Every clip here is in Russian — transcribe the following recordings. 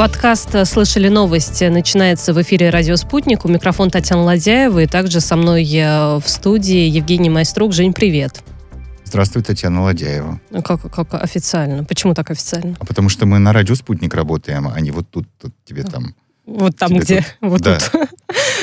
Подкаст «Слышали новости» начинается в эфире «Радио Спутник». У микрофона Татьяна Ладяева и также со мной в студии Евгений Майструк. Жень, привет. Здравствуй, Татьяна Ладяева. Ну, как, как официально? Почему так официально? А потому что мы на радио «Спутник» работаем, а не вот тут, тут тебе там. Вот там, где, тут. вот да. тут.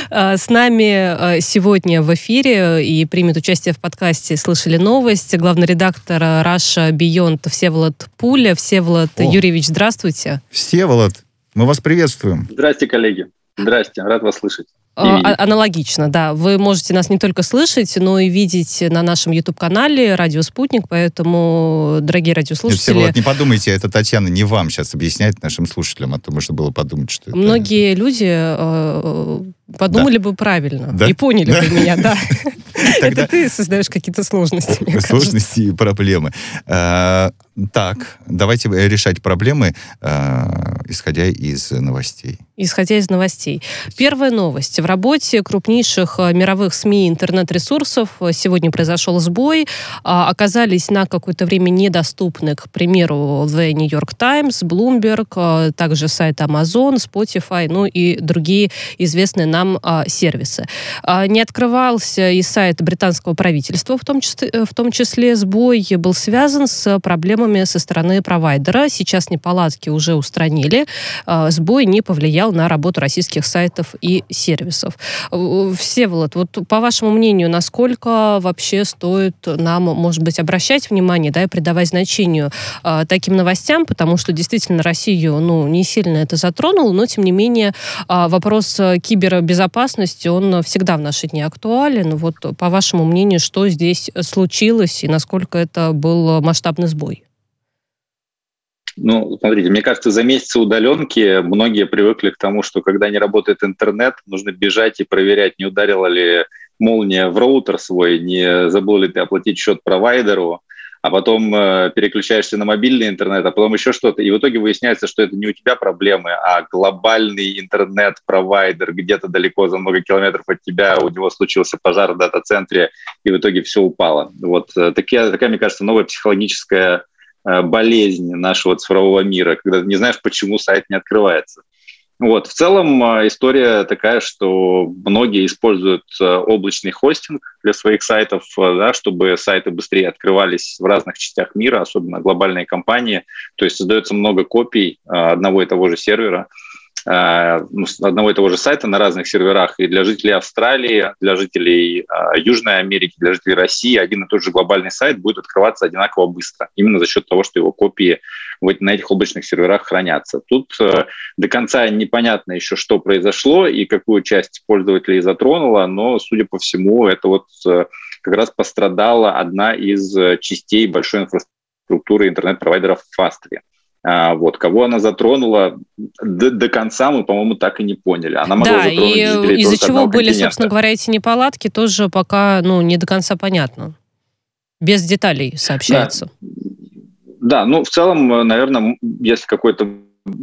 А, с нами а, сегодня в эфире и примет участие в подкасте «Слышали новость» главный редактор Раша Бионд Всеволод Пуля. Всеволод О. Юрьевич, здравствуйте. Всеволод, мы вас приветствуем. Здрасте, коллеги. Здрасте, рад вас слышать. А, аналогично, да. Вы можете нас не только слышать, но и видеть на нашем YouTube-канале «Радио Спутник», поэтому, дорогие радиослушатели... Нет, не подумайте, это Татьяна не вам сейчас объяснять нашим слушателям, а то можно было подумать, что это... Многие люди э, подумали да. бы правильно да? и поняли да? бы меня, да. Это ты создаешь какие-то сложности, Сложности и проблемы. А, так, давайте решать проблемы, а, исходя из новостей. Исходя из новостей. Первая новость. В работе крупнейших а, мировых СМИ интернет-ресурсов сегодня произошел сбой. Оказались на какое-то время недоступны, к примеру, The New York Times, Bloomberg, также сайт Amazon, Spotify, ну и другие известные нам сервисы. Не открывался и сайт британского правительства, в том числе, в том числе сбой был связан с проблемами со стороны провайдера. Сейчас неполадки уже устранили. А, сбой не повлиял на работу российских сайтов и сервисов. Всеволод, вот по вашему мнению, насколько вообще стоит нам, может быть, обращать внимание, да, и придавать значению э, таким новостям, потому что действительно Россию, ну, не сильно это затронуло, но, тем не менее, э, вопрос кибербезопасности, он всегда в наши дни актуален. Вот по вашему мнению, что здесь случилось и насколько это был масштабный сбой? Ну, смотрите, мне кажется, за месяцы удаленки многие привыкли к тому, что когда не работает интернет, нужно бежать и проверять, не ударила ли молния в роутер свой, не забыл ли ты оплатить счет провайдеру, а потом э, переключаешься на мобильный интернет, а потом еще что-то. И в итоге выясняется, что это не у тебя проблемы, а глобальный интернет-провайдер где-то далеко за много километров от тебя, у него случился пожар в дата-центре, и в итоге все упало. Вот э, такая, такая мне кажется, новая психологическая э, болезнь нашего цифрового мира, когда ты не знаешь, почему сайт не открывается. Вот. В целом а, история такая, что многие используют а, облачный хостинг для своих сайтов, да, чтобы сайты быстрее открывались в разных частях мира, особенно глобальные компании. То есть создается много копий одного и того же сервера. Э, ну, одного и того же сайта на разных серверах. И для жителей Австралии, для жителей э, Южной Америки, для жителей России один и тот же глобальный сайт будет открываться одинаково быстро. Именно за счет того, что его копии на этих облачных серверах хранятся. Тут э, до конца непонятно еще, что произошло и какую часть пользователей затронуло, но, судя по всему, это вот как раз пострадала одна из частей большой инфраструктуры интернет-провайдеров Австрии. А, вот, кого она затронула до, до конца, мы, по-моему, так и не поняли. Она могла да, и из-за чего были, собственно говоря, эти неполадки, тоже пока ну, не до конца понятно. Без деталей сообщается. Да. да, ну, в целом, наверное, если какой-то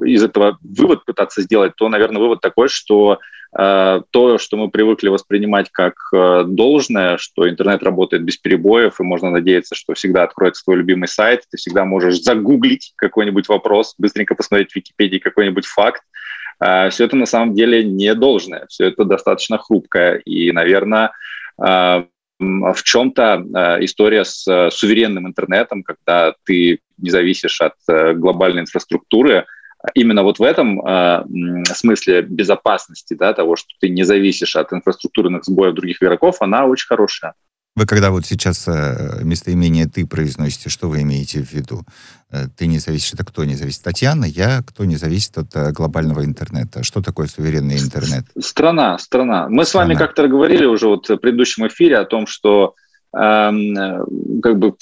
из этого вывод пытаться сделать, то, наверное, вывод такой, что то, что мы привыкли воспринимать как э, должное, что интернет работает без перебоев, и можно надеяться, что всегда откроется твой любимый сайт, ты всегда можешь загуглить какой-нибудь вопрос, быстренько посмотреть в Википедии какой-нибудь факт, э, все это на самом деле не должное, все это достаточно хрупкое. И, наверное, в чем-то история с суверенным интернетом, когда ты не зависишь от глобальной инфраструктуры, именно вот в этом э, смысле безопасности, да, того, что ты не зависишь от инфраструктурных сбоев других игроков, она очень хорошая. Вы когда вот сейчас э, местоимение «ты» произносите, что вы имеете в виду? Э, ты не зависишь, это кто не зависит? Татьяна, я, кто не зависит от э, глобального интернета? Что такое суверенный интернет? Страна, страна. Мы страна. с вами как-то говорили уже вот в предыдущем эфире о том, что эм, как бы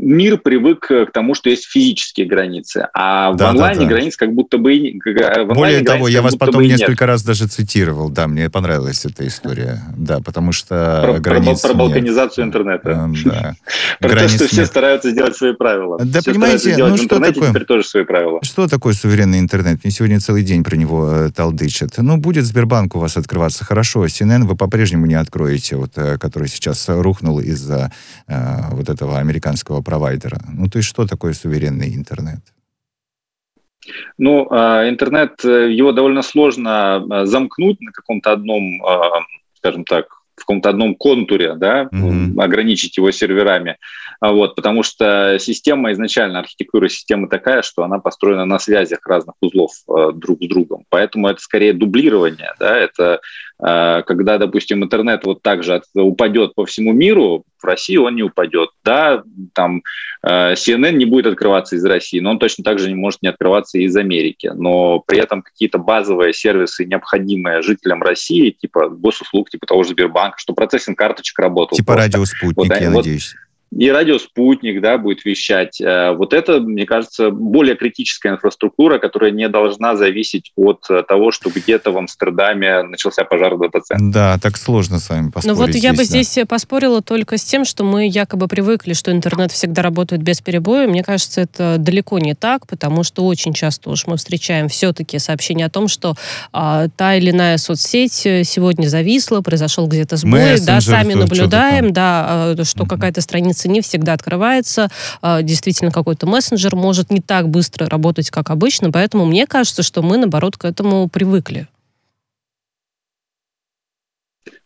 мир привык к тому, что есть физические границы, а да, в онлайне да, да. границ как будто бы и Более того, я вас потом несколько раз даже цитировал, да, мне понравилась эта история, да, потому что про, границ про, про балканизацию нет. интернета, да. про то, что все стараются сделать свои правила. Да, понимаете, ну что такое? Теперь тоже свои правила. Что такое суверенный интернет? Мне сегодня целый день про него э, талдычат. Ну, будет Сбербанк у вас открываться, хорошо, CNN вы по-прежнему не откроете, вот, э, который сейчас рухнул из-за э, вот этого американского провайдера. Ну, то есть что такое суверенный интернет? Ну, интернет, его довольно сложно замкнуть на каком-то одном, скажем так, в каком-то одном контуре, да, mm-hmm. ограничить его серверами, а вот, потому что система изначально, архитектура системы такая, что она построена на связях разных узлов э, друг с другом, поэтому это скорее дублирование, да, это э, когда, допустим, интернет вот так же упадет по всему миру, в России он не упадет, да, там э, CNN не будет открываться из России, но он точно так же не может не открываться из Америки, но при этом какие-то базовые сервисы, необходимые жителям России, типа госуслуг, типа того же Сбербанка, что процессинг карточек работал. Типа просто. радиоспутник, вот, я вот, надеюсь и радиоспутник да, будет вещать. Э, вот это, мне кажется, более критическая инфраструктура, которая не должна зависеть от э, того, что где-то в Амстердаме начался пожар в дата-центре. Да, так сложно с вами поспорить. Ну вот здесь, я бы да. здесь поспорила только с тем, что мы якобы привыкли, что интернет всегда работает без перебоя. Мне кажется, это далеко не так, потому что очень часто уж мы встречаем все-таки сообщения о том, что а, та или иная соцсеть сегодня зависла, произошел где-то сбой, Мессенджер, да, сами наблюдаем, да, что mm-hmm. какая-то страница страница не всегда открывается. А, действительно, какой-то мессенджер может не так быстро работать, как обычно. Поэтому мне кажется, что мы, наоборот, к этому привыкли.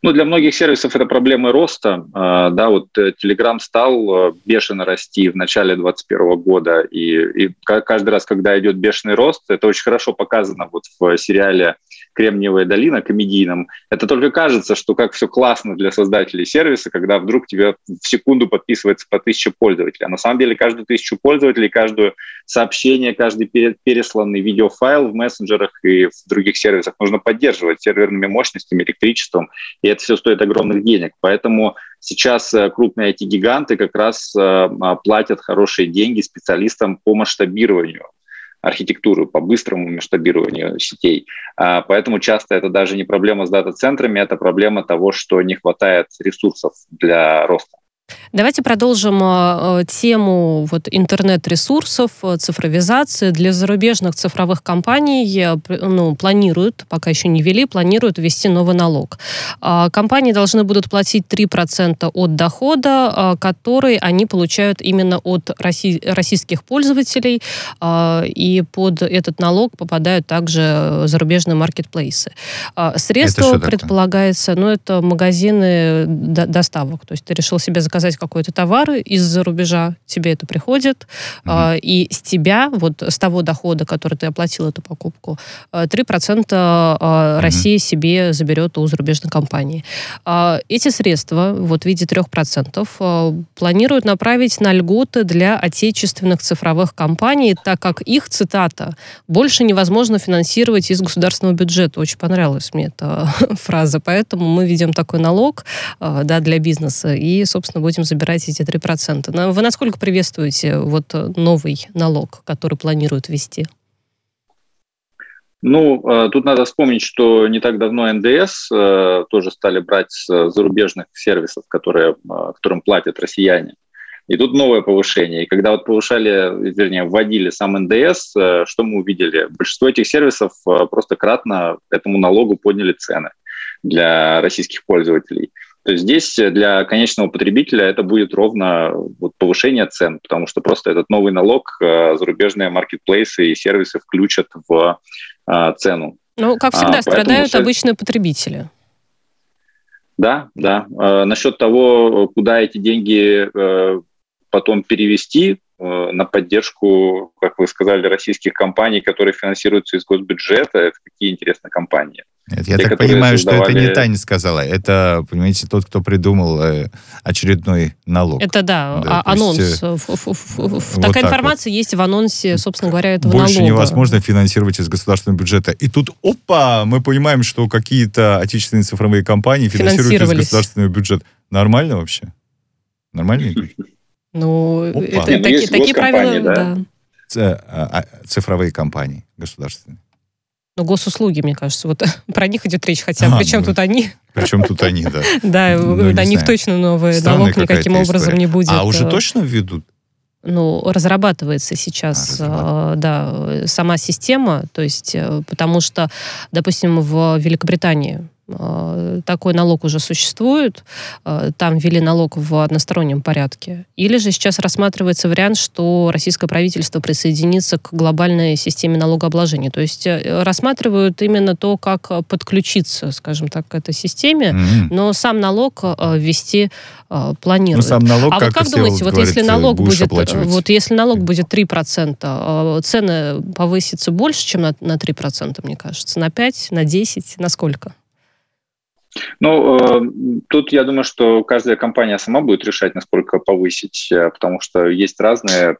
Ну, для многих сервисов это проблемы роста. А, да, вот э, Telegram стал э, бешено расти в начале 2021 года, и, и каждый раз, когда идет бешеный рост, это очень хорошо показано вот в сериале Кремниевая долина комедийном, это только кажется, что как все классно для создателей сервиса, когда вдруг тебе в секунду подписывается по тысяче пользователей. А на самом деле каждую тысячу пользователей, каждое сообщение, каждый пересланный видеофайл в мессенджерах и в других сервисах нужно поддерживать серверными мощностями, электричеством, и это все стоит огромных денег. Поэтому сейчас э, крупные эти гиганты как раз э, платят хорошие деньги специалистам по масштабированию архитектуру по быстрому масштабированию сетей. А, поэтому часто это даже не проблема с дата-центрами, это проблема того, что не хватает ресурсов для роста. Давайте продолжим э, тему вот, интернет-ресурсов, э, цифровизации. Для зарубежных цифровых компаний э, ну, планируют, пока еще не ввели, планируют ввести новый налог. Э, компании должны будут платить 3% от дохода, э, который они получают именно от россий, российских пользователей, э, и под этот налог попадают также зарубежные маркетплейсы. Э, средства предполагается, ну, это магазины доставок. То есть ты решил себе заказать заказать какой-то товар из-за рубежа, тебе это приходит, mm-hmm. и с тебя, вот с того дохода, который ты оплатил эту покупку, 3% mm-hmm. Россия себе заберет у зарубежной компании. А, эти средства, вот в виде 3%, а, планируют направить на льготы для отечественных цифровых компаний, так как их, цитата, больше невозможно финансировать из государственного бюджета. Очень понравилась мне эта фраза. Поэтому мы ведем такой налог да, для бизнеса и, собственно, будем забирать эти 3%. Вы насколько приветствуете вот новый налог, который планируют ввести? Ну, э, тут надо вспомнить, что не так давно НДС э, тоже стали брать с зарубежных сервисов, которые, э, которым платят россияне. И тут новое повышение. И когда вот повышали, вернее, вводили сам НДС, что мы увидели? Большинство этих сервисов просто кратно этому налогу подняли цены для российских пользователей. То есть здесь для конечного потребителя это будет ровно вот повышение цен, потому что просто этот новый налог э, зарубежные маркетплейсы и сервисы включат в э, цену. Ну, как всегда, а, страдают поэтому... обычные потребители. Да, да. Э, насчет того, куда эти деньги потом перевести, на поддержку, как вы сказали, российских компаний, которые финансируются из госбюджета. Это какие интересные компании. Нет, я так понимаю, создавали... что это не Таня сказала. Это, понимаете, тот, кто придумал э, очередной налог. Это да, да а, анонс. Есть, э, вот Такая информация вот. есть в анонсе, собственно говоря, этого Больше налога. невозможно финансировать из государственного бюджета. И тут, опа, мы понимаем, что какие-то отечественные цифровые компании финансируют из государственного бюджета. Нормально вообще? Нормально? Ну, это, ну, такие, такие правила, да. А, а, цифровые компании государственные. Ну, госуслуги, мне кажется, вот про них идет речь, хотя а, причем ну, тут они? Причем тут они, да. Да, ну, на них точно новый налог никаким образом не будет. А уже э, точно введут? ну, разрабатывается сейчас, а, да, сама система, то есть, э, потому что, допустим, в Великобритании Э, такой налог уже существует, э, там ввели налог в одностороннем порядке. Или же сейчас рассматривается вариант, что российское правительство присоединится к глобальной системе налогообложения. То есть э, рассматривают именно то, как подключиться, скажем так, к этой системе, mm-hmm. но сам налог ввести планируют. Ну, сам налог, а как вот как думаете, вот если налог будет, вот если налог будет 3%, цены повысятся больше, чем на, на 3%, мне кажется, на 5, на 10, на сколько? Ну, э, тут я думаю, что каждая компания сама будет решать, насколько повысить, э, потому что есть разные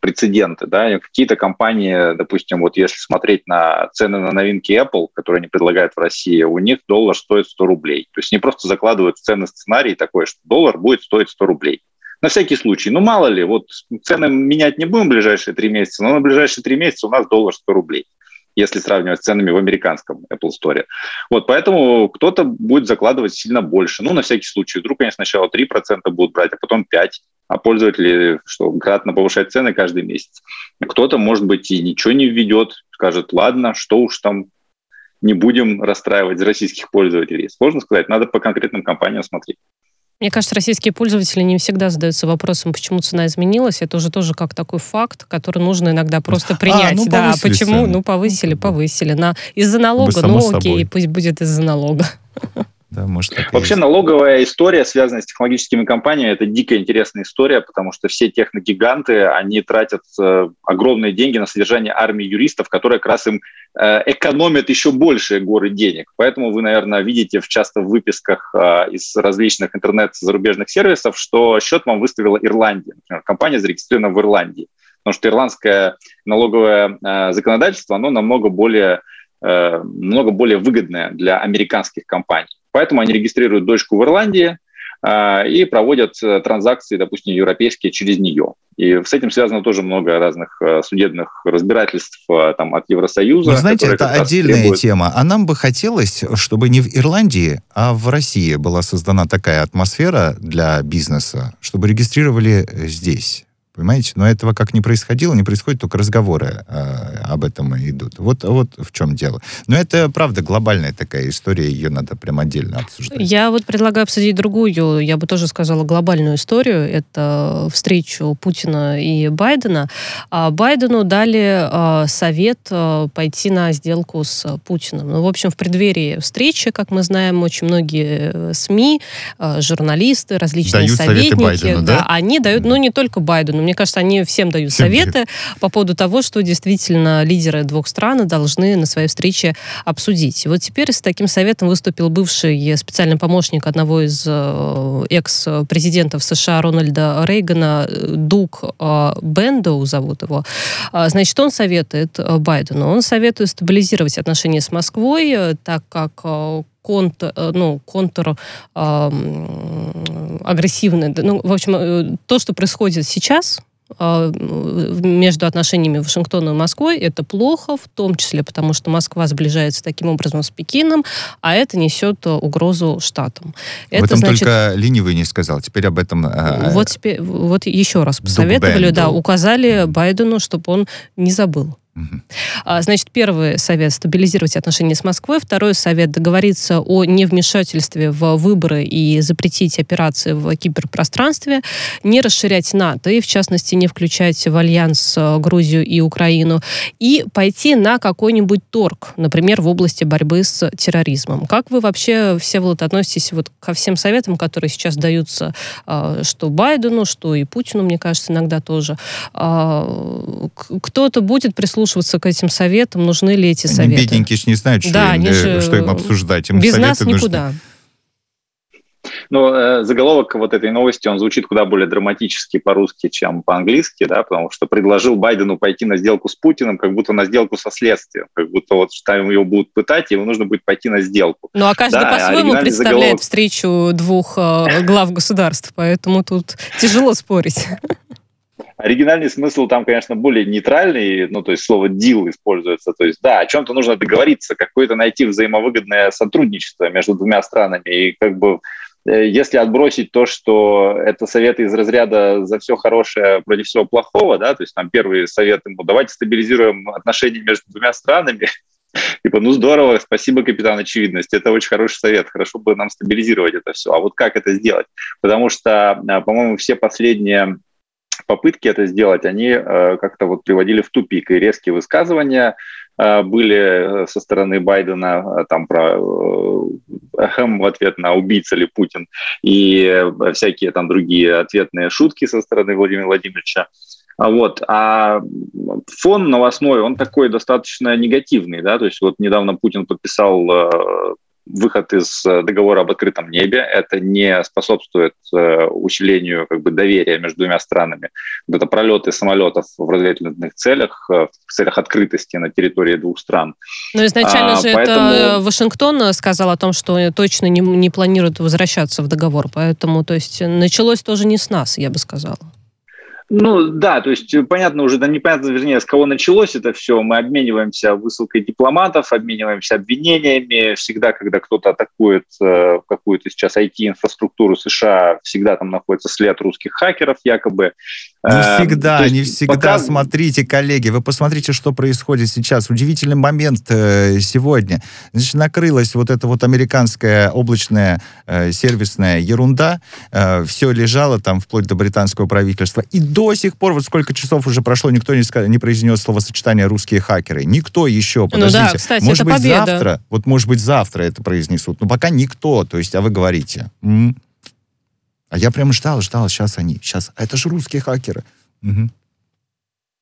прецеденты. Да? Какие-то компании, допустим, вот если смотреть на цены на новинки Apple, которые они предлагают в России, у них доллар стоит 100 рублей. То есть они просто закладывают в цены сценарий такой, что доллар будет стоить 100 рублей. На всякий случай. Ну, мало ли, вот цены менять не будем в ближайшие три месяца, но на ближайшие три месяца у нас доллар 100 рублей если сравнивать с ценами в американском Apple Store. Вот, поэтому кто-то будет закладывать сильно больше. Ну, на всякий случай. Вдруг, конечно, сначала 3% будут брать, а потом 5%. А пользователи, что кратно повышать цены каждый месяц. Кто-то, может быть, и ничего не введет, скажет, ладно, что уж там, не будем расстраивать российских пользователей. Сложно сказать, надо по конкретным компаниям смотреть. Мне кажется, российские пользователи не всегда задаются вопросом, почему цена изменилась. Это уже тоже как такой факт, который нужно иногда просто принять. А, ну, да, почему? Цены. Ну, повысили, повысили. На... Из-за налога, ну окей, собой. пусть будет из-за налога. Да, может, Вообще налоговая история, связанная с технологическими компаниями, это дико интересная история, потому что все техногиганты, они тратят э, огромные деньги на содержание армии юристов, которые как раз им э, экономят еще больше горы денег. Поэтому вы, наверное, видите в часто в выписках э, из различных интернет-зарубежных сервисов, что счет вам выставила Ирландия. Например, компания зарегистрирована в Ирландии. Потому что ирландское налоговое э, законодательство, оно намного более, э, намного более выгодное для американских компаний. Поэтому они регистрируют дочку в Ирландии э, и проводят э, транзакции, допустим, европейские через нее. И с этим связано тоже много разных э, судебных разбирательств э, там, от Евросоюза. Вы знаете, это отдельная требуют... тема. А нам бы хотелось, чтобы не в Ирландии, а в России была создана такая атмосфера для бизнеса, чтобы регистрировали здесь. Понимаете? Но этого как не происходило, не происходит, только разговоры э, об этом идут. Вот, вот в чем дело. Но это, правда, глобальная такая история, ее надо прям отдельно обсуждать. Я вот предлагаю обсудить другую, я бы тоже сказала, глобальную историю. Это встречу Путина и Байдена. А Байдену дали э, совет э, пойти на сделку с Путиным. Ну, в общем, в преддверии встречи, как мы знаем, очень многие э, СМИ, э, журналисты, различные дают советники, Байдену, да, да, они дают, ну, не только Байдену, мне кажется, они всем дают всем советы дают. по поводу того, что действительно лидеры двух стран должны на своей встрече обсудить. И вот теперь с таким советом выступил бывший специальный помощник одного из э, экс-президентов США Рональда Рейгана, э, Дук э, Бендоу зовут его. А, значит, он советует Байдену, он советует стабилизировать отношения с Москвой, так как контр, ну, контр э, агрессивный. Ну, в общем, э, то, что происходит сейчас, а, между отношениями Вашингтона и Москвой, это плохо, в том числе потому, что Москва сближается таким образом с Пекином, а это несет угрозу штатам. Это, этом значит, только ленивый не сказал. Теперь об этом... Вот, теперь, вот еще раз посоветовали, да, указали Байдену, чтобы он не забыл. Угу. Значит, первый совет – стабилизировать отношения с Москвой. Второй совет – договориться о невмешательстве в выборы и запретить операции в киберпространстве, не расширять НАТО и, в частности, не включать в альянс э, Грузию и Украину, и пойти на какой-нибудь торг, например, в области борьбы с терроризмом. Как вы вообще, все вот относитесь вот ко всем советам, которые сейчас даются э, что Байдену, что и Путину, мне кажется, иногда тоже? А, кто-то будет прислушиваться прислушиваться к этим советам, нужны ли эти советы. Бедненькие ж не знают, что, да, им, же... что им обсуждать. Им Без нас никуда. Нужны. Но э, заголовок вот этой новости, он звучит куда более драматически по-русски, чем по-английски, да, потому что предложил Байдену пойти на сделку с Путиным, как будто на сделку со следствием, как будто вот там его будут пытать, ему нужно будет пойти на сделку. Ну, а каждый да, по-своему представляет заголовок... встречу двух э, глав государств, поэтому тут тяжело спорить. Оригинальный смысл там, конечно, более нейтральный, ну, то есть слово «дил» используется. То есть, да, о чем-то нужно договориться, какое-то найти взаимовыгодное сотрудничество между двумя странами. И как бы э, если отбросить то, что это советы из разряда за все хорошее против всего плохого, да, то есть там первый совет ему давайте стабилизируем отношения между двумя странами, Типа, ну здорово, спасибо, капитан Очевидность, это очень хороший совет, хорошо бы нам стабилизировать это все. А вот как это сделать? Потому что, а, по-моему, все последние попытки это сделать, они э, как-то вот приводили в тупик, и резкие высказывания э, были со стороны Байдена э, там про эм, в ответ на убийца ли Путин и всякие там другие ответные шутки со стороны Владимира Владимировича. Вот. А фон новостной, он такой достаточно негативный, да, то есть вот недавно Путин подписал выход из э, договора об открытом небе. Это не способствует э, усилению как бы, доверия между двумя странами. Вот это пролеты самолетов в разведывательных целях, э, в целях открытости на территории двух стран. Но изначально а, же поэтому... это Вашингтон сказал о том, что точно не, не планирует возвращаться в договор. Поэтому, то есть, началось тоже не с нас, я бы сказала. Ну да, то есть понятно уже, да непонятно, вернее, с кого началось это все. Мы обмениваемся высылкой дипломатов, обмениваемся обвинениями. Всегда, когда кто-то атакует э, какую-то сейчас IT-инфраструктуру США, всегда там находится след русских хакеров якобы. Не эм, всегда, не всегда. Пока... Смотрите, коллеги, вы посмотрите, что происходит сейчас. Удивительный момент э, сегодня. Значит, накрылась вот эта вот американская облачная э, сервисная ерунда. Э, все лежало там вплоть до британского правительства. И до сих пор, вот сколько часов уже прошло, никто не, сказал, не произнес словосочетание «русские хакеры». Никто еще, подождите. Ну да, кстати, может это быть, победа. завтра, вот может быть, завтра это произнесут. Но пока никто, то есть, а вы говорите. М-м. А я прям ждал, ждал, сейчас они, сейчас. А это же русские хакеры. Угу.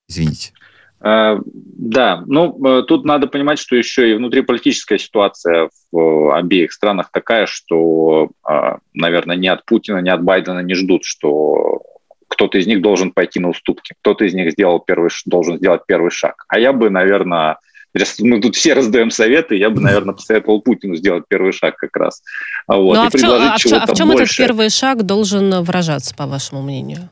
Извините. А, да, ну э, тут надо понимать, что еще и внутриполитическая ситуация в э, обеих странах такая, что, наверное, ни от Путина, ни от Байдена не ждут, что кто-то из них должен пойти на уступки, кто-то из них сделал первый, должен сделать первый шаг. А я бы, наверное, мы тут все раздаем советы, я бы, наверное, посоветовал Путину сделать первый шаг как раз. Вот, ну, а, в чем, а, в, а в чем этот первый шаг должен выражаться, по вашему мнению?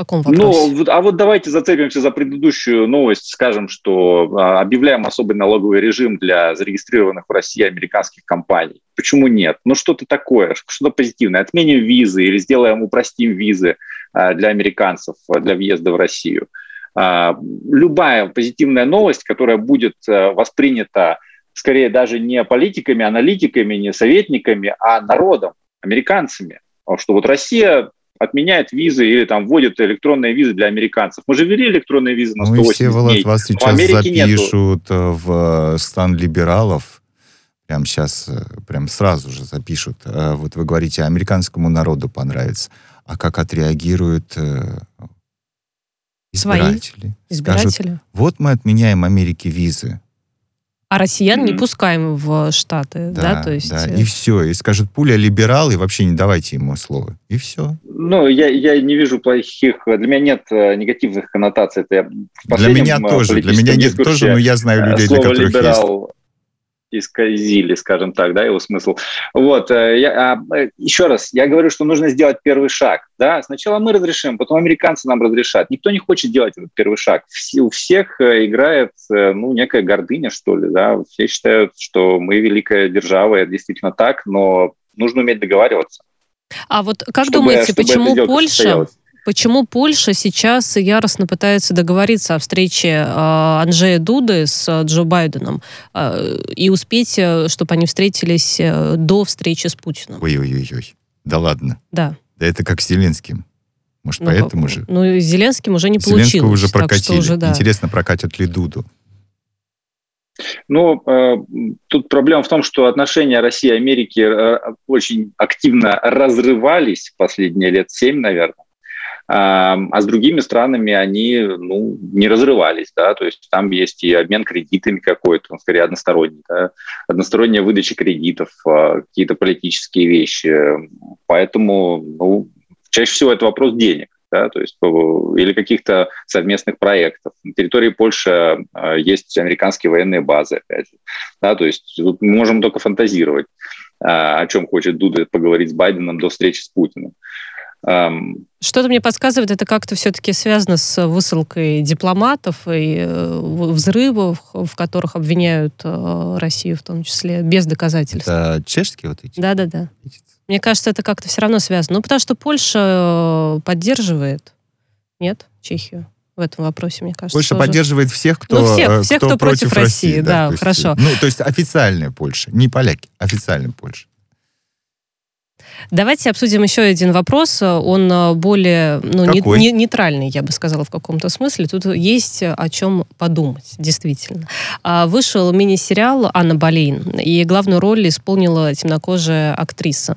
Каком вопросе? Ну, а вот давайте зацепимся за предыдущую новость, скажем, что а, объявляем особый налоговый режим для зарегистрированных в России американских компаний. Почему нет? Ну, что-то такое, что-то позитивное. Отменим визы или сделаем, упростим визы а, для американцев для въезда в Россию. А, любая позитивная новость, которая будет воспринята скорее даже не политиками, аналитиками, не советниками, а народом, американцами. Что вот Россия отменяет визы или там вводит электронные визы для американцев. Мы же ввели электронные визы на 180 ну, Всеволод, дней. вас сейчас запишут нету. Э, в стан либералов. Прям сейчас, э, прям сразу же запишут. Вот вы говорите, американскому народу понравится. А как отреагируют избиратели. Свои избиратели. Скажут, вот мы отменяем Америке визы. А россиян mm-hmm. не пускаем в Штаты, да, да? То есть... Да, э, и все. И скажут, пуля либерал, и вообще не давайте ему слово. И все. Ну, я, я не вижу плохих... Для меня нет э, негативных коннотаций. Это я для меня э, тоже. Для меня нет тоже, но я знаю людей, для которых либерал, есть исказили, скажем так, да, его смысл. Вот, э, я, а, э, еще раз, я говорю, что нужно сделать первый шаг, да, сначала мы разрешим, потом американцы нам разрешат. Никто не хочет делать этот первый шаг. Все, у всех э, играет, ну, некая гордыня, что ли, да, все считают, что мы великая держава, и это действительно так, но нужно уметь договариваться. А вот как чтобы, думаете, чтобы почему Польша? Почему Польша сейчас яростно пытается договориться о встрече э, Анджея Дуды с э, Джо Байденом э, и успеть, чтобы они встретились до встречи с Путиным? Ой-ой-ой. Да ладно? Да. Да это как с Зеленским. Может, ну, поэтому же? Ну, с Зеленским уже не получилось. Зеленского уже прокатили. Уже, да. Интересно, прокатят ли Дуду? Ну, э, тут проблема в том, что отношения России и Америки э, очень активно разрывались последние лет семь, наверное а с другими странами они ну, не разрывались, да, то есть там есть и обмен кредитами какой-то, он скорее односторонний, да, односторонняя выдача кредитов, а, какие-то политические вещи, поэтому ну, чаще всего это вопрос денег, да, то есть или каких-то совместных проектов. На территории Польши а, есть американские военные базы, опять же, да, то есть тут мы можем только фантазировать, о чем хочет Дуда поговорить с Байденом до встречи с Путиным. Что-то мне подсказывает, это как-то все-таки связано с высылкой дипломатов и э, взрывов, в которых обвиняют э, Россию в том числе, без доказательств. Это чешские вот эти? Да-да-да. Мне кажется, это как-то все равно связано. Ну, потому что Польша э, поддерживает, нет, Чехию в этом вопросе, мне кажется. Польша тоже. поддерживает всех, кто, ну, всех, всех, кто, кто против, против России. России да, да есть, хорошо. Ну, то есть официальная Польша, не поляки, официальная Польша. Давайте обсудим еще один вопрос. Он э, более ну, не, не, нейтральный, я бы сказала, в каком-то смысле. Тут есть о чем подумать, действительно. А, вышел мини-сериал «Анна Болейн», и главную роль исполнила темнокожая актриса.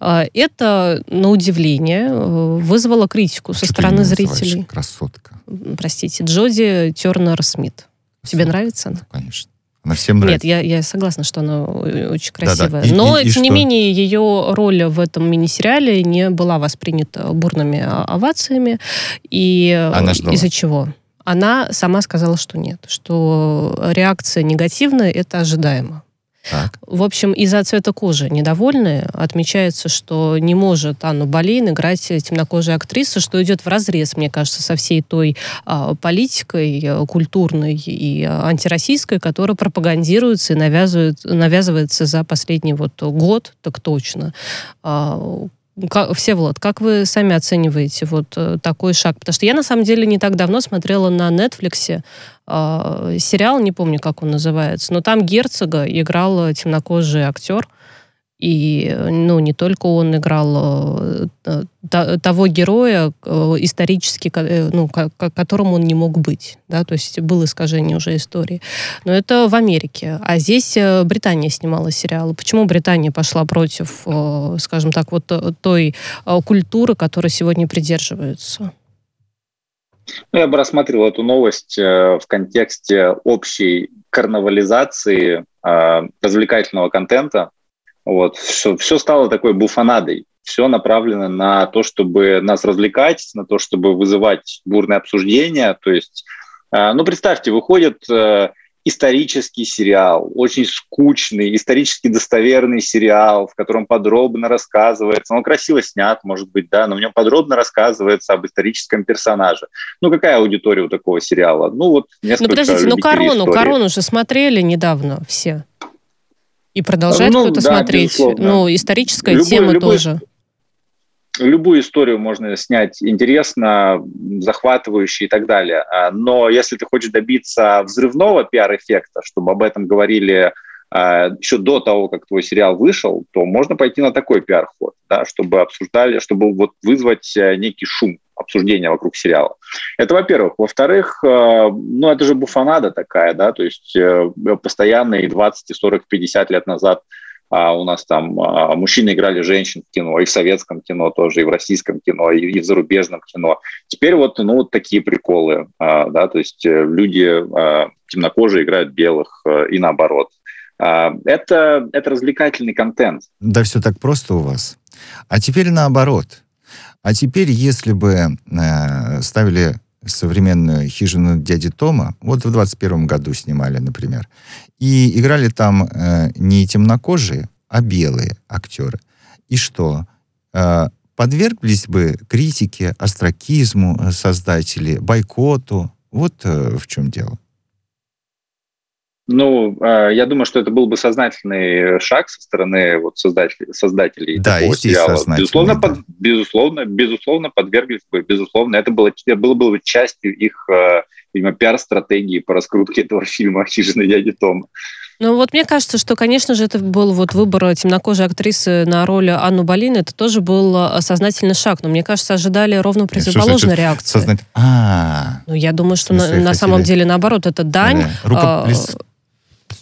А, это, на удивление, э, вызвало критику со Что стороны зрителей. Красотка. Простите, Джоди Тернер-Смит. Тебе нравится она? Конечно. Она всем нравится. Нет, я, я согласна, что она очень красивая. Да, да. И, Но, и, и тем что? не менее, ее роль в этом мини-сериале не была воспринята бурными овациями. И из-за чего? Она сама сказала, что нет, что реакция негативная, это ожидаемо. Так. В общем, из-за цвета кожи недовольны. Отмечается, что не может Анну Болейн играть темнокожая актриса, что идет в разрез, мне кажется, со всей той а, политикой а, культурной и а, антироссийской, которая пропагандируется и навязывает, навязывается за последний вот год, так точно. А, как, Всеволод, как вы сами оцениваете вот э, такой шаг? Потому что я, на самом деле, не так давно смотрела на Netflix э, сериал, не помню, как он называется, но там герцога играл темнокожий актер. И, ну, не только он играл э, того героя э, исторически, э, ну, которым он не мог быть, да, то есть было искажение уже истории. Но это в Америке. А здесь Британия снимала сериалы. Почему Британия пошла против, скажем так, вот той культуры, которой сегодня придерживаются? Ну, я бы рассматривал эту новость в контексте общей карнавализации развлекательного контента, вот, все, все стало такой буфанадой. Все направлено на то, чтобы нас развлекать, на то, чтобы вызывать бурные обсуждения. То есть, э, ну, представьте, выходит э, исторический сериал, очень скучный, исторически достоверный сериал, в котором подробно рассказывается, он красиво снят, может быть, да, но в нем подробно рассказывается об историческом персонаже. Ну, какая аудитория у такого сериала? Ну, вот несколько Ну, подождите, ну, «Корону», истории. «Корону» же смотрели недавно все. И продолжает ну, кто-то да, смотреть. Безусловно. Ну, историческая любую, тема любую, тоже. Любую историю можно снять интересно, захватывающе и так далее. А, но если ты хочешь добиться взрывного пиар-эффекта, чтобы об этом говорили а, еще до того, как твой сериал вышел, то можно пойти на такой пиар-ход, да, чтобы обсуждали, чтобы вот вызвать э, некий шум обсуждения вокруг сериала. Это, во-первых. Во-вторых, э, ну, это же буфанада такая, да, то есть постоянно и 20, и 40, 50 лет назад а у нас там а, мужчины играли женщин в кино, и в советском кино тоже, и в российском кино, и, и в зарубежном кино. Теперь вот, ну, вот такие приколы, а, да, то есть э, люди а, темнокожие играют белых а, и наоборот. А, это, это развлекательный контент. Да все так просто у вас. А теперь наоборот. А теперь, если бы э, ставили современную хижину дяди Тома, вот в 21 году снимали, например, и играли там э, не темнокожие, а белые актеры. И что? Э, подверглись бы критике, астракизму создатели, бойкоту. Вот э, в чем дело. Ну, а, я думаю, что это был бы сознательный шаг со стороны вот создателей, создателей да, такого сериала. Безусловно, да. под, безусловно, безусловно, подверглись бы, безусловно, это было, было бы частью их, а, видимо, пиар-стратегии по раскрутке этого фильма «Хижина дяди Тома». Ну вот мне кажется, что, конечно же, это был вот выбор темнокожей актрисы на роль Анну Болин. Это тоже был а, сознательный шаг. Но мне кажется, ожидали ровно противоположной реакции. Сознать... А, ну я думаю, что на, на самом деле наоборот, это дань. Рукоплес...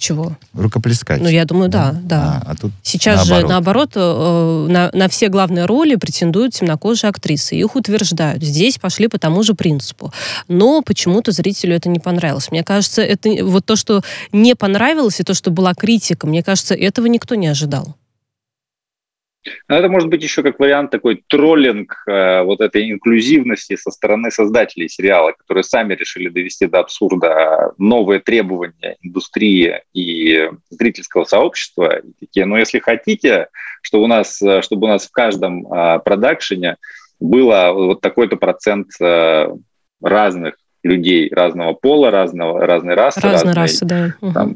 Чего? Рукоплескать. Ну, я думаю, да, да. А, а тут Сейчас наоборот. же, наоборот, э, на, на все главные роли претендуют темнокожие актрисы. Их утверждают. Здесь пошли по тому же принципу. Но почему-то зрителю это не понравилось. Мне кажется, это вот то, что не понравилось, и то, что была критика, мне кажется, этого никто не ожидал. Но это может быть еще как вариант такой троллинг э, вот этой инклюзивности со стороны создателей сериала, которые сами решили довести до абсурда новые требования индустрии и зрительского сообщества. И такие, ну если хотите, что у нас, э, чтобы у нас в каждом э, продакшене было вот такой-то процент э, разных людей разного пола, разного, разной расы. Разной расы, да. Там,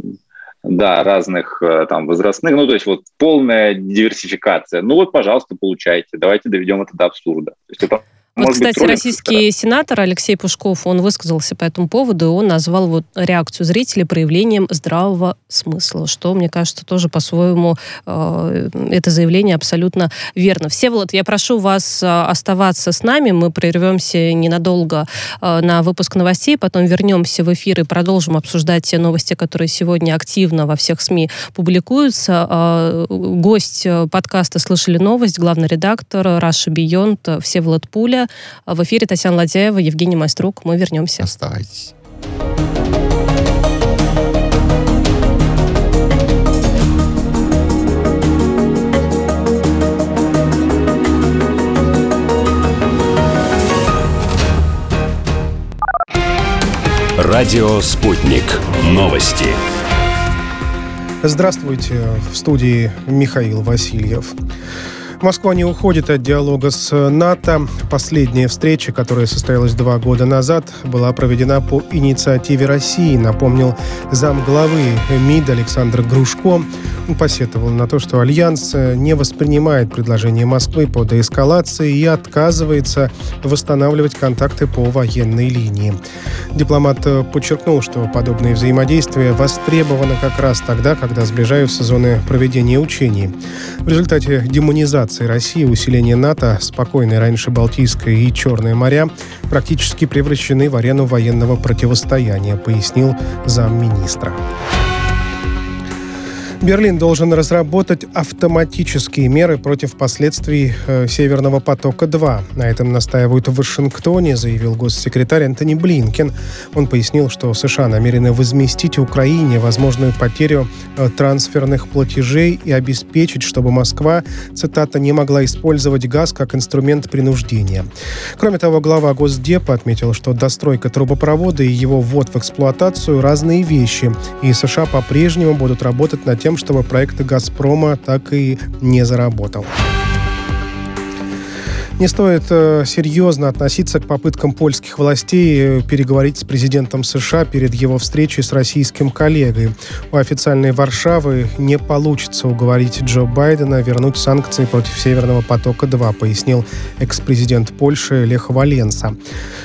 да, разных э, там возрастных, ну, то есть вот полная диверсификация. Ну вот, пожалуйста, получайте, давайте доведем это до абсурда. То есть это Вот, Может кстати, быть, российский сенатор Алексей Пушков, он высказался по этому поводу, он назвал вот реакцию зрителей проявлением здравого смысла, что, мне кажется, тоже по-своему э, это заявление абсолютно верно. Всеволод, я прошу вас э, оставаться с нами, мы прервемся ненадолго э, на выпуск новостей, потом вернемся в эфир и продолжим обсуждать те новости, которые сегодня активно во всех СМИ публикуются. Э, гость э, подкаста «Слышали новость», главный редактор Раша Бионд Всеволод Пуля, в эфире Татьяна Ладяева, Евгений Майструк. Мы вернемся. Оставайтесь. Радио «Спутник». Новости. Здравствуйте. В студии Михаил Васильев. Москва не уходит от диалога с НАТО. Последняя встреча, которая состоялась два года назад, была проведена по инициативе России, напомнил замглавы МИД Александр Грушко. Он посетовал на то, что Альянс не воспринимает предложение Москвы по деэскалации и отказывается восстанавливать контакты по военной линии. Дипломат подчеркнул, что подобные взаимодействия востребованы как раз тогда, когда сближаются зоны проведения учений. В результате демонизации операции России усиление НАТО, спокойные раньше Балтийское и Черное моря, практически превращены в арену военного противостояния, пояснил замминистра. Берлин должен разработать автоматические меры против последствий э, Северного потока-2. На этом настаивают в Вашингтоне, заявил госсекретарь Антони Блинкен. Он пояснил, что США намерены возместить Украине возможную потерю э, трансферных платежей и обеспечить, чтобы Москва, цитата, не могла использовать газ как инструмент принуждения. Кроме того, глава Госдепа отметил, что достройка трубопровода и его ввод в эксплуатацию – разные вещи, и США по-прежнему будут работать над тем, тем, чтобы проект «Газпрома» так и не заработал. Не стоит э, серьезно относиться к попыткам польских властей э, переговорить с президентом США перед его встречей с российским коллегой. У официальной Варшавы не получится уговорить Джо Байдена вернуть санкции против Северного потока-2, пояснил экс-президент Польши Лех Валенса.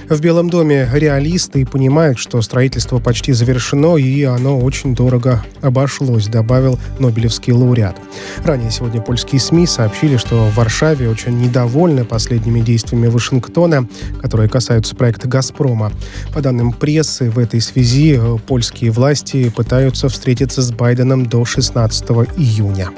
В Белом доме реалисты понимают, что строительство почти завершено и оно очень дорого обошлось, добавил Нобелевский лауреат. Ранее сегодня польские СМИ сообщили, что в Варшаве очень недовольны по последними действиями Вашингтона, которые касаются проекта «Газпрома». По данным прессы, в этой связи э, польские власти пытаются встретиться с Байденом до 16 июня.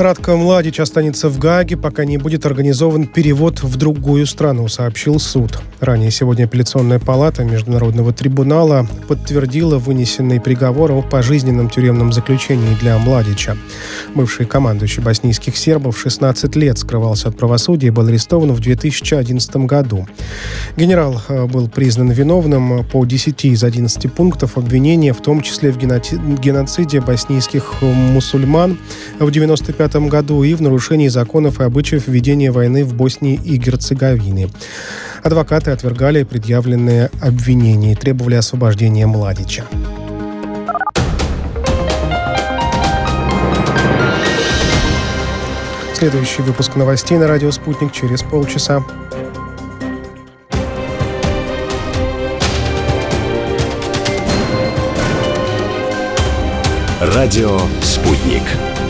Радко Младич останется в Гааге, пока не будет организован перевод в другую страну, сообщил суд. Ранее сегодня апелляционная палата Международного трибунала подтвердила вынесенный приговор о пожизненном тюремном заключении для Младича. Бывший командующий боснийских сербов 16 лет скрывался от правосудия и был арестован в 2011 году. Генерал э, был признан виновным по 10 из 11 пунктов обвинения, в том числе в геноциде боснийских мусульман в 95 1995 году и в нарушении законов и обычаев ведения войны в Боснии и Герцеговине. Адвокаты отвергали предъявленные обвинения и требовали освобождения Младича. Следующий выпуск новостей на радио «Спутник» через полчаса. Радио «Спутник».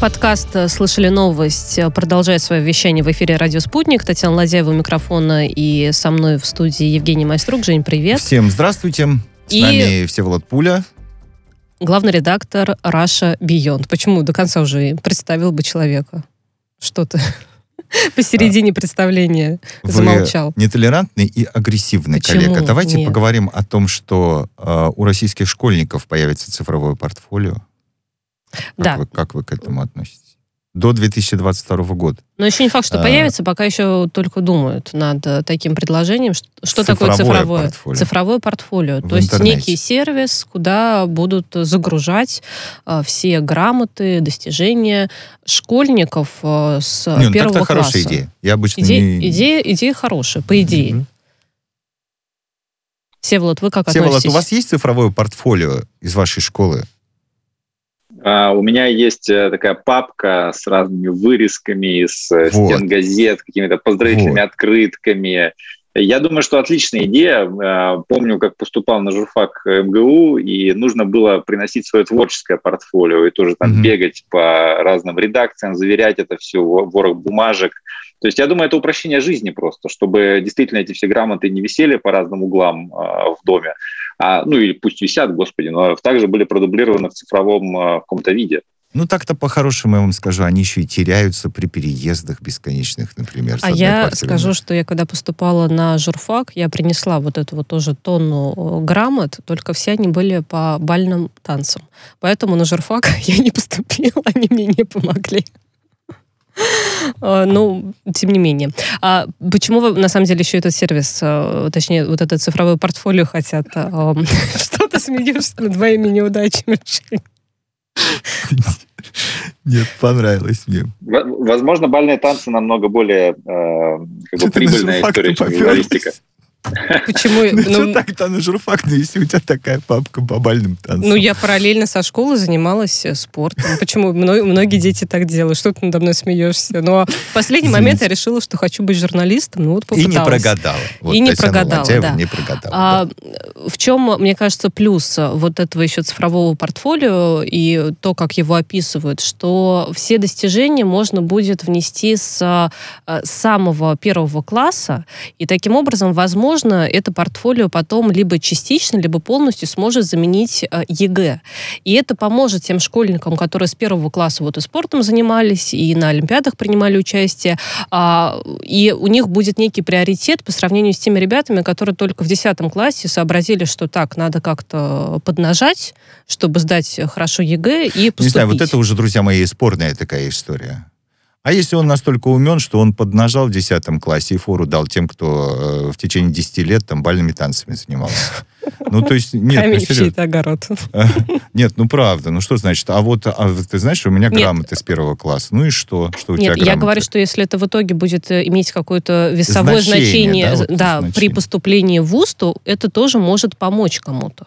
Подкаст «Слышали новость» продолжает свое вещание в эфире «Радио Спутник». Татьяна Ладяева у микрофона и со мной в студии Евгений Майструк. Жень, привет. Всем здравствуйте. С и... нами Всеволод Пуля. Главный редактор Раша Бионд. Почему до конца уже представил бы человека? Что ты посередине представления Вы замолчал. нетолерантный и агрессивный Почему? коллега. Давайте Нет. поговорим о том, что э, у российских школьников появится цифровое портфолио. Как да. Вы, как вы к этому относитесь? до 2022 года. Но еще не факт, что А. появится, пока еще только думают над э, таким предложением. Что, что такое Цифровое цифровое? портфолио. Цифровое портфолио. В То есть интернете. некий сервис, куда будут загружать э, все грамоты, достижения школьников э, с Не, ну первого так-то класса. хорошая идея. Я обычно Идея, не... идея, идея хорошая, по идее. Мгм. Всеволод, вы как Всеволод, относитесь? у вас есть цифровое портфолио из вашей школы? А, У меня есть э, такая папка с разными вырезками из э, Вот. стен газет, какими-то поздравительными Вот. открытками. Я думаю, что отличная идея. Э, Помню, как поступал на журфак МГУ, и нужно было приносить свое творческое портфолио и тоже там Мгм. бегать по разным редакциям, заверять это все, в ворох бумажек. То есть я думаю, это упрощение жизни просто, чтобы действительно эти все грамоты не висели по разным углам э, в доме, а, ну или пусть висят, господи, но также были продублированы в цифровом э, каком-то виде. Ну, так-то по-хорошему я вам скажу, они еще и теряются при переездах бесконечных, например. А я квартиры скажу, что я когда поступала на журфак, я принесла вот эту вот тоже тонну э, грамот, только все они были по бальным танцам. Поэтому на журфак я не поступила, они мне не помогли. А, Ну, тем не менее. А почему вы, на самом деле, еще этот сервис, э, точнее, вот это цифровое портфолио хотят? э, Что ты смеешься над моими неудачами? Жень? Нет, понравилось мне. Возможно, бальные танцы намного более э, как бы прибыльная история, чем журналистика. Почему? Ну, Ну, так-то на журфак, ну, если у тебя такая папка по бальным танцам? Ну, я параллельно со школы занималась э, спортом. Почему? Мно- Многие дети так делают. Что ты надо мной смеешься? Но в последний момент я решила, что хочу быть журналистом. Ну, вот И попыталась. не прогадала. Вот И не Татьяна прогадала, Лантяева да. не прогадала. А да. в чем, мне кажется, плюс вот этого еще цифрового портфолио и то, как его описывают, что все достижения можно будет внести с э, самого первого класса, и таким образом, возможно, это портфолио потом либо частично, либо полностью сможет заменить ЕГЭ. И это поможет тем школьникам, которые с первого класса вот и спортом занимались, и на Олимпиадах принимали участие, а, и у них будет некий приоритет по сравнению с теми ребятами, которые только в 10 классе сообразили, что так, надо как-то поднажать, чтобы сдать хорошо ЕГЭ и поступить. Не знаю, вот это уже, друзья мои, спорная такая история. А если он настолько умен, что он поднажал в 10 классе и фору дал тем, кто э, в течение 10 лет там бальными танцами занимался? Ну, то есть, нет, ну, Камень в серьезно. огород. Нет, ну правда, ну что значит? А вот, а ты знаешь, у меня Нет. грамоты с первого класса. Ну и что? Что у тебя Нет, я говорю, что если это в итоге будет э, иметь какое-то весовое Значение, значение, да, вот да, значение. при поступлении в ВУЗ, то это тоже может помочь кому-то.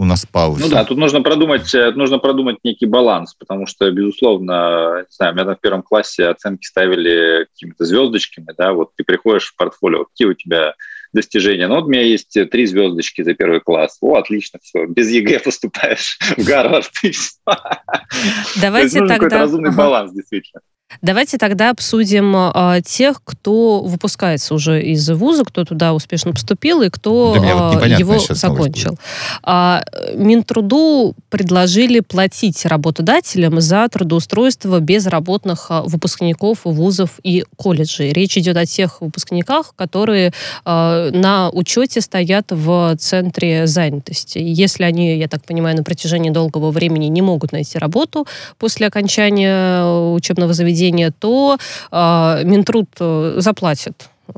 У нас пауза. Ну да, тут нужно продумать, э, нужно продумать некий баланс, потому что, безусловно, не знаю, у меня там в первом классе оценки ставили какими-то звездочками, да, вот ты приходишь в портфолио, какие у тебя достижения. Ну, вот у меня есть три звездочки за первый класс. О, отлично, все, без ЕГЭ поступаешь в Гарвард. Давайте тогда... разумный баланс, действительно. Давайте тогда обсудим а, тех, кто выпускается уже из вуза, кто туда успешно поступил и кто вот а, его закончил. А, Минтруду предложили платить работодателям за трудоустройство безработных а, выпускников вузов и колледжей. Речь идет о тех выпускниках, которые а, на учете стоят в центре занятости. Если они, я так понимаю, на протяжении долгого времени не могут найти работу после окончания э, учебного заведения, то э, Минтруд э, заплатит э,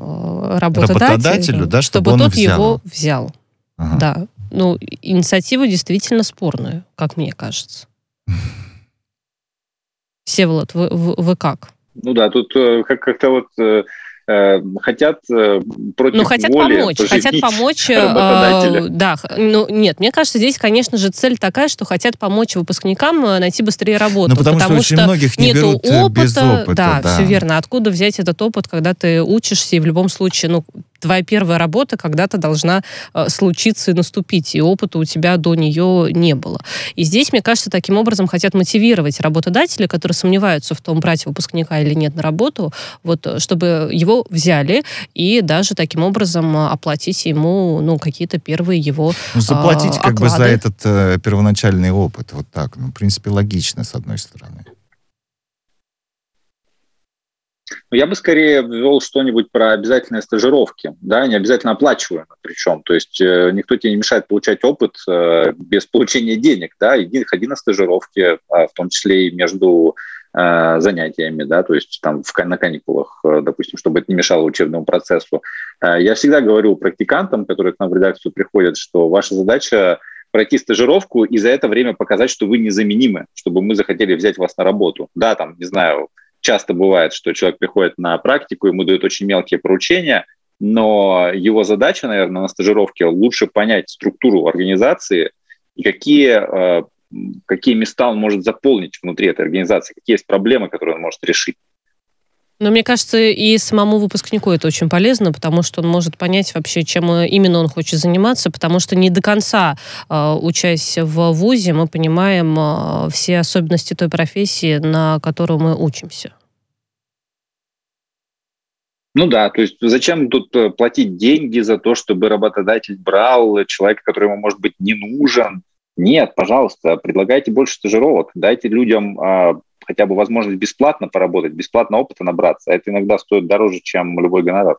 работодателю, Работодателю, да, чтобы он тот взял. его взял. Ага. Да. Ну, инициатива действительно спорная, как мне кажется. Всеволод, вы, вы, вы как? Ну да, тут э, как- как-то вот э, хотят э, против Ну, хотят воли помочь, хотят помочь. э, да, ну, нет, мне кажется, здесь, конечно же, цель такая, что хотят помочь выпускникам э, найти быстрее работу. Ну, потому, что очень многих не нету берут э, опыта, без опыта. да, да. все верно. Откуда взять этот опыт, когда ты учишься, и в любом случае, ну, твоя первая работа когда-то должна э, случиться и наступить, и опыта у тебя до нее не было. И здесь, мне кажется, таким образом хотят мотивировать работодателей, которые сомневаются в том, брать выпускника или нет на работу, вот, э, чтобы его взяли и даже таким образом э, оплатить ему, ну, какие-то первые его Ну, заплатить а, как бы за оклады. этот э, первоначальный опыт. Вот так. Ну, в принципе, логично, с одной стороны. Ну, я бы скорее ввел что-нибудь про обязательные стажировки, да, не обязательно оплачиваемые причем. То есть э, никто тебе не мешает получать опыт э, без получения денег, да, иди, ходи на стажировки, э, в том числе и между э, занятиями, да, то есть там в, на каникулах, допустим, чтобы это не мешало учебному процессу. Я всегда говорю практикантам, которые к нам в редакцию приходят, что ваша задача пройти стажировку и за это время показать, что вы незаменимы, чтобы мы захотели взять вас на работу. Да, там, не знаю, часто бывает, что человек приходит на практику, ему дают очень мелкие поручения, но его задача, наверное, на стажировке лучше понять структуру организации и какие, э, какие места он может заполнить внутри этой организации, какие есть проблемы, которые он может решить. Но мне кажется, и самому выпускнику это очень полезно, потому что он может понять вообще, чем именно он хочет заниматься, потому что не до конца, э, учась в ВУЗе, мы понимаем э, все особенности той профессии, на которую мы учимся. Ну да, то есть зачем тут э, платить деньги за то, чтобы работодатель брал человека, который ему, может быть, не нужен? Нет, пожалуйста, предлагайте больше стажировок, дайте людям хотя бы возможность бесплатно поработать, бесплатно опыта набраться. Это иногда стоит дороже, чем любой гонорар.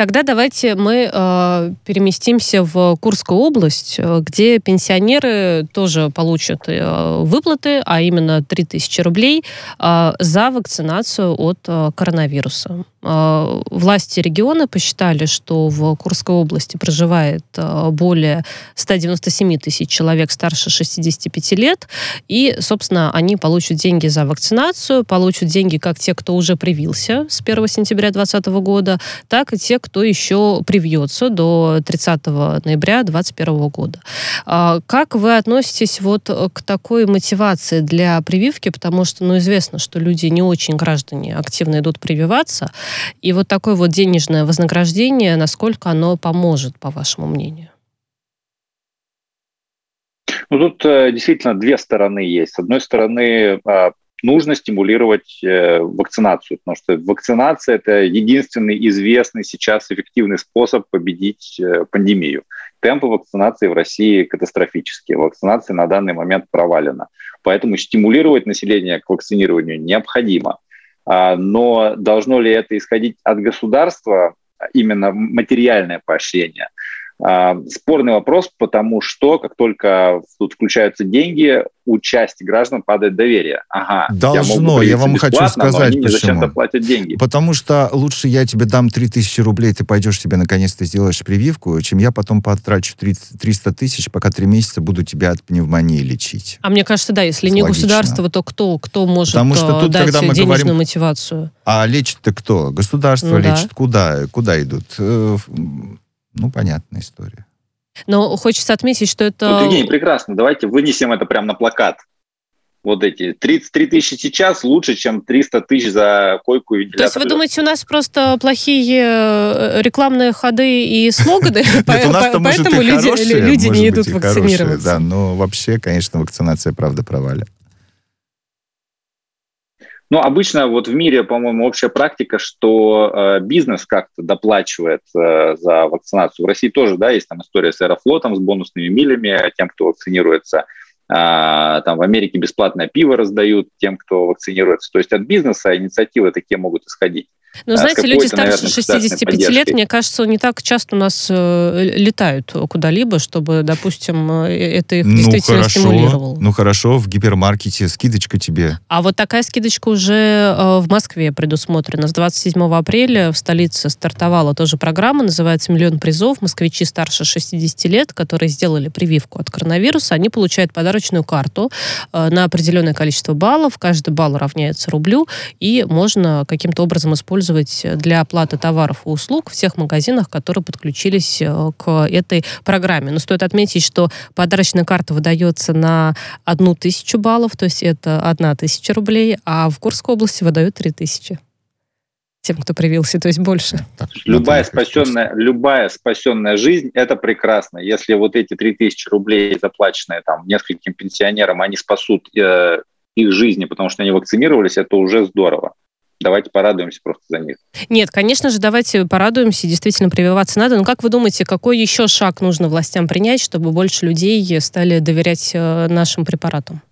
Тогда давайте мы э, переместимся в Курскую область, э, где пенсионеры тоже получат э, выплаты, а именно 3000 рублей э, за вакцинацию от э, коронавируса. Э, власти региона посчитали, что в Курской области проживает э, более 197 тысяч человек старше 65 лет, и, собственно, они получат деньги за вакцинацию, получат деньги как те, кто уже привился с 1 сентября 2020 года, так и те, кто еще привьется до 30 ноября 2021 года. А как вы относитесь вот к такой мотивации для прививки, потому что, ну, известно, что люди не очень граждане активно идут прививаться, и вот такое вот денежное вознаграждение, насколько оно поможет, по вашему мнению? Ну, тут э, действительно две стороны есть. С одной стороны, э, нужно стимулировать э, вакцинацию, потому что вакцинация – это единственный известный сейчас эффективный способ победить э, пандемию. Темпы вакцинации в России катастрофические. Вакцинация на данный момент провалена. Поэтому стимулировать население к вакцинированию необходимо. А, но должно ли это исходить от государства, именно материальное поощрение? А, спорный вопрос, потому что как только тут включаются деньги, у части граждан падает доверие. Ага, Должно, я, я вам хочу сказать, но почему. платят деньги. Потому что лучше я тебе дам 3000 рублей, ты пойдешь себе наконец-то сделаешь прививку, чем я потом потрачу 300 тысяч, пока три месяца буду тебя от пневмонии лечить. А мне кажется, да, если не Логично. государство, то кто, кто может Потому что э, тут, дать когда мы денежную говорим, мотивацию? А лечит-то кто? Государство ну, лечит. Да. Куда? Куда идут? Ну, понятная история. Но хочется отметить, что это... Вот, Евгений, прекрасно. Давайте вынесем это прямо на плакат. Вот эти 33 тысячи сейчас лучше, чем 300 тысяч за койку и То есть вы думаете, у нас просто плохие э, рекламные ходы и слоганы, поэтому люди не идут вакцинироваться? Да, но вообще, конечно, вакцинация, правда, провалена. Ну, обычно вот в мире, по-моему, общая практика, что э, бизнес как-то доплачивает э, за вакцинацию. В России тоже, да, есть там история с Аэрофлотом, с бонусными милями тем, кто вакцинируется. А, там в Америке бесплатное пиво раздают тем, кто вакцинируется. То есть от бизнеса инициативы такие могут исходить. Ну, знаете, люди старше 65 лет, мне кажется, не так часто у нас э, летают куда-либо, чтобы, допустим, э, это их ну, действительно хорошо, стимулировало. Ну, хорошо, в гипермаркете скидочка тебе. А вот такая скидочка уже э, в Москве предусмотрена. С 27 апреля в столице стартовала тоже программа, называется «Миллион призов». Москвичи старше 60 лет, которые сделали прививку от коронавируса, они получают подарочную карту э, на определенное количество баллов. Каждый балл равняется рублю, и можно каким-то образом использовать использовать для оплаты товаров и услуг в тех магазинах, которые подключились э, к этой программе. Но стоит отметить, что подарочная карта выдается на одну тысячу баллов, то есть это одна тысяча рублей, а в Курской области выдают три тысячи тем, кто привился, то есть больше. любая спасенная, любая спасенная жизнь – это прекрасно. Если вот эти 3000 рублей, заплаченные там нескольким пенсионерам, они спасут э, их жизни, потому что они вакцинировались, это уже здорово давайте порадуемся просто за них. Нет, конечно же, давайте порадуемся, действительно прививаться надо. Но как вы думаете, какой еще шаг нужно властям принять, чтобы больше людей стали доверять э, нашим препаратам?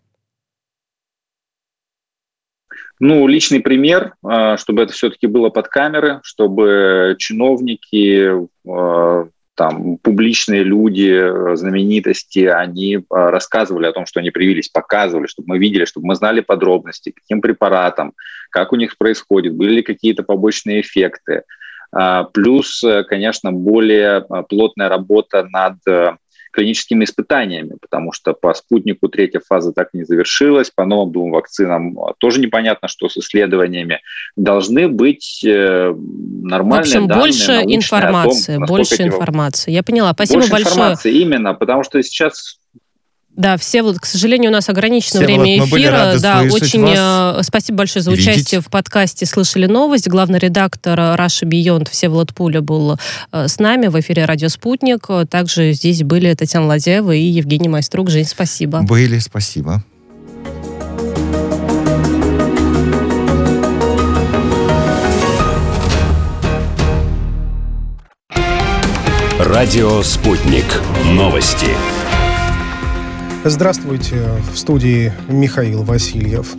Ну, личный пример, а, чтобы это все-таки было под камеры, чтобы чиновники, а, там, публичные люди, знаменитости, они а, рассказывали о том, что они привились, показывали, чтобы мы видели, чтобы мы знали подробности, каким препаратом, как у них происходит, были ли какие-то побочные эффекты. Плюс, конечно, более плотная работа над клиническими испытаниями, потому что по спутнику третья фаза так и не завершилась, по новым двум вакцинам а, тоже непонятно, что с исследованиями. Должны быть э, нормальные В общем, данные, больше информации, том, больше информации. Я поняла. Спасибо больше большое. информации, именно, потому что сейчас да, все вот, к сожалению, у нас ограничено Всеволод, время эфира. да, очень вас. Э, спасибо большое за участие видеть. в подкасте «Слышали новость». Главный редактор Раша Бионд Всеволод Пуля был э, с нами в эфире «Радио Спутник». Также здесь были Татьяна Ладеева и Евгений Майструк. Жень, спасибо. Были, спасибо. Радио «Спутник». Новости. Здравствуйте, в студии Михаил Васильев.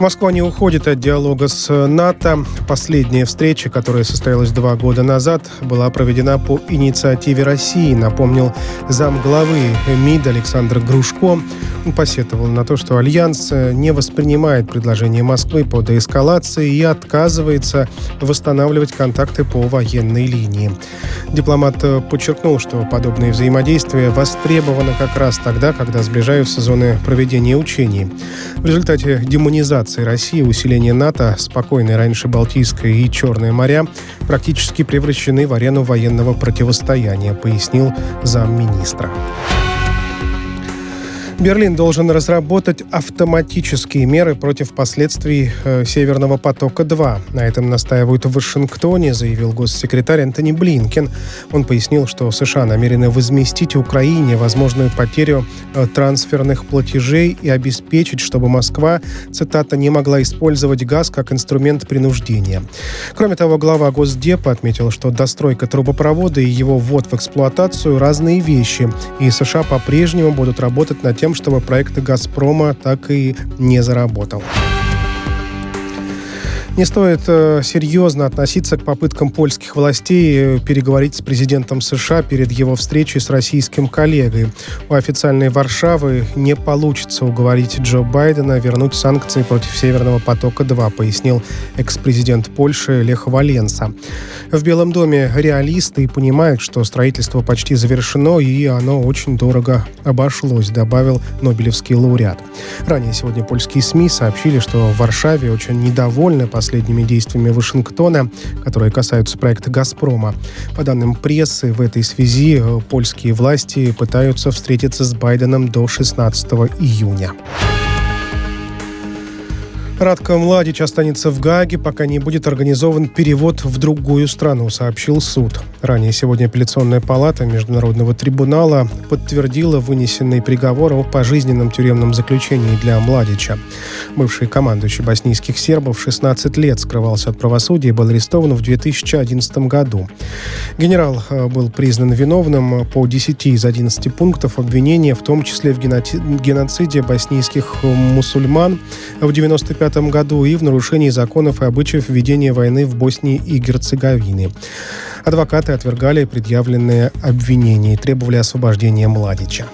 Москва не уходит от диалога с НАТО. Последняя встреча, которая состоялась два года назад, была проведена по инициативе России, напомнил замглавы МИД Александр Грушко. Он посетовал на то, что Альянс не воспринимает предложение Москвы по деэскалации и отказывается восстанавливать контакты по военной линии. Дипломат подчеркнул, что подобное взаимодействие востребовано как раз тогда, когда сближаются зоны проведения учений. В результате демонизации мобилизации России, усиление НАТО, спокойные раньше Балтийское и Черное моря практически превращены в арену военного противостояния, пояснил замминистра. Берлин должен разработать автоматические меры против последствий э, Северного потока-2. На этом настаивают в Вашингтоне, заявил госсекретарь Антони Блинкен. Он пояснил, что США намерены возместить Украине возможную потерю э, трансферных платежей и обеспечить, чтобы Москва, цитата, не могла использовать газ как инструмент принуждения. Кроме того, глава Госдепа отметил, что достройка трубопровода и его ввод в эксплуатацию – разные вещи, и США по-прежнему будут работать над тем, чтобы проект «Газпрома» так и не заработал. Не стоит э, серьезно относиться к попыткам польских властей э, переговорить с президентом США перед его встречей с российским коллегой. У официальной Варшавы не получится уговорить Джо Байдена вернуть санкции против Северного потока-2, пояснил экс-президент Польши Лех Валенса. В Белом доме реалисты понимают, что строительство почти завершено и оно очень дорого обошлось, добавил Нобелевский лауреат. Ранее сегодня польские СМИ сообщили, что в Варшаве очень недовольны по последними действиями Вашингтона, которые касаются проекта «Газпрома». По данным прессы, в этой связи э, польские власти пытаются встретиться с Байденом до 16 июня. Радко Младич останется в Гааге, пока не будет организован перевод в другую страну, сообщил суд. Ранее сегодня апелляционная палата Международного трибунала подтвердила вынесенный приговор о пожизненном тюремном заключении для Младича. Бывший командующий боснийских сербов 16 лет скрывался от правосудия и был арестован в 2011 году. Генерал э, был признан виновным по 10 из 11 пунктов обвинения, в том числе в геноциде боснийских мусульман в 95 1995 году и в нарушении законов и обычаев ведения войны в Боснии и Герцеговине. Адвокаты отвергали предъявленные обвинения и требовали освобождения Младича.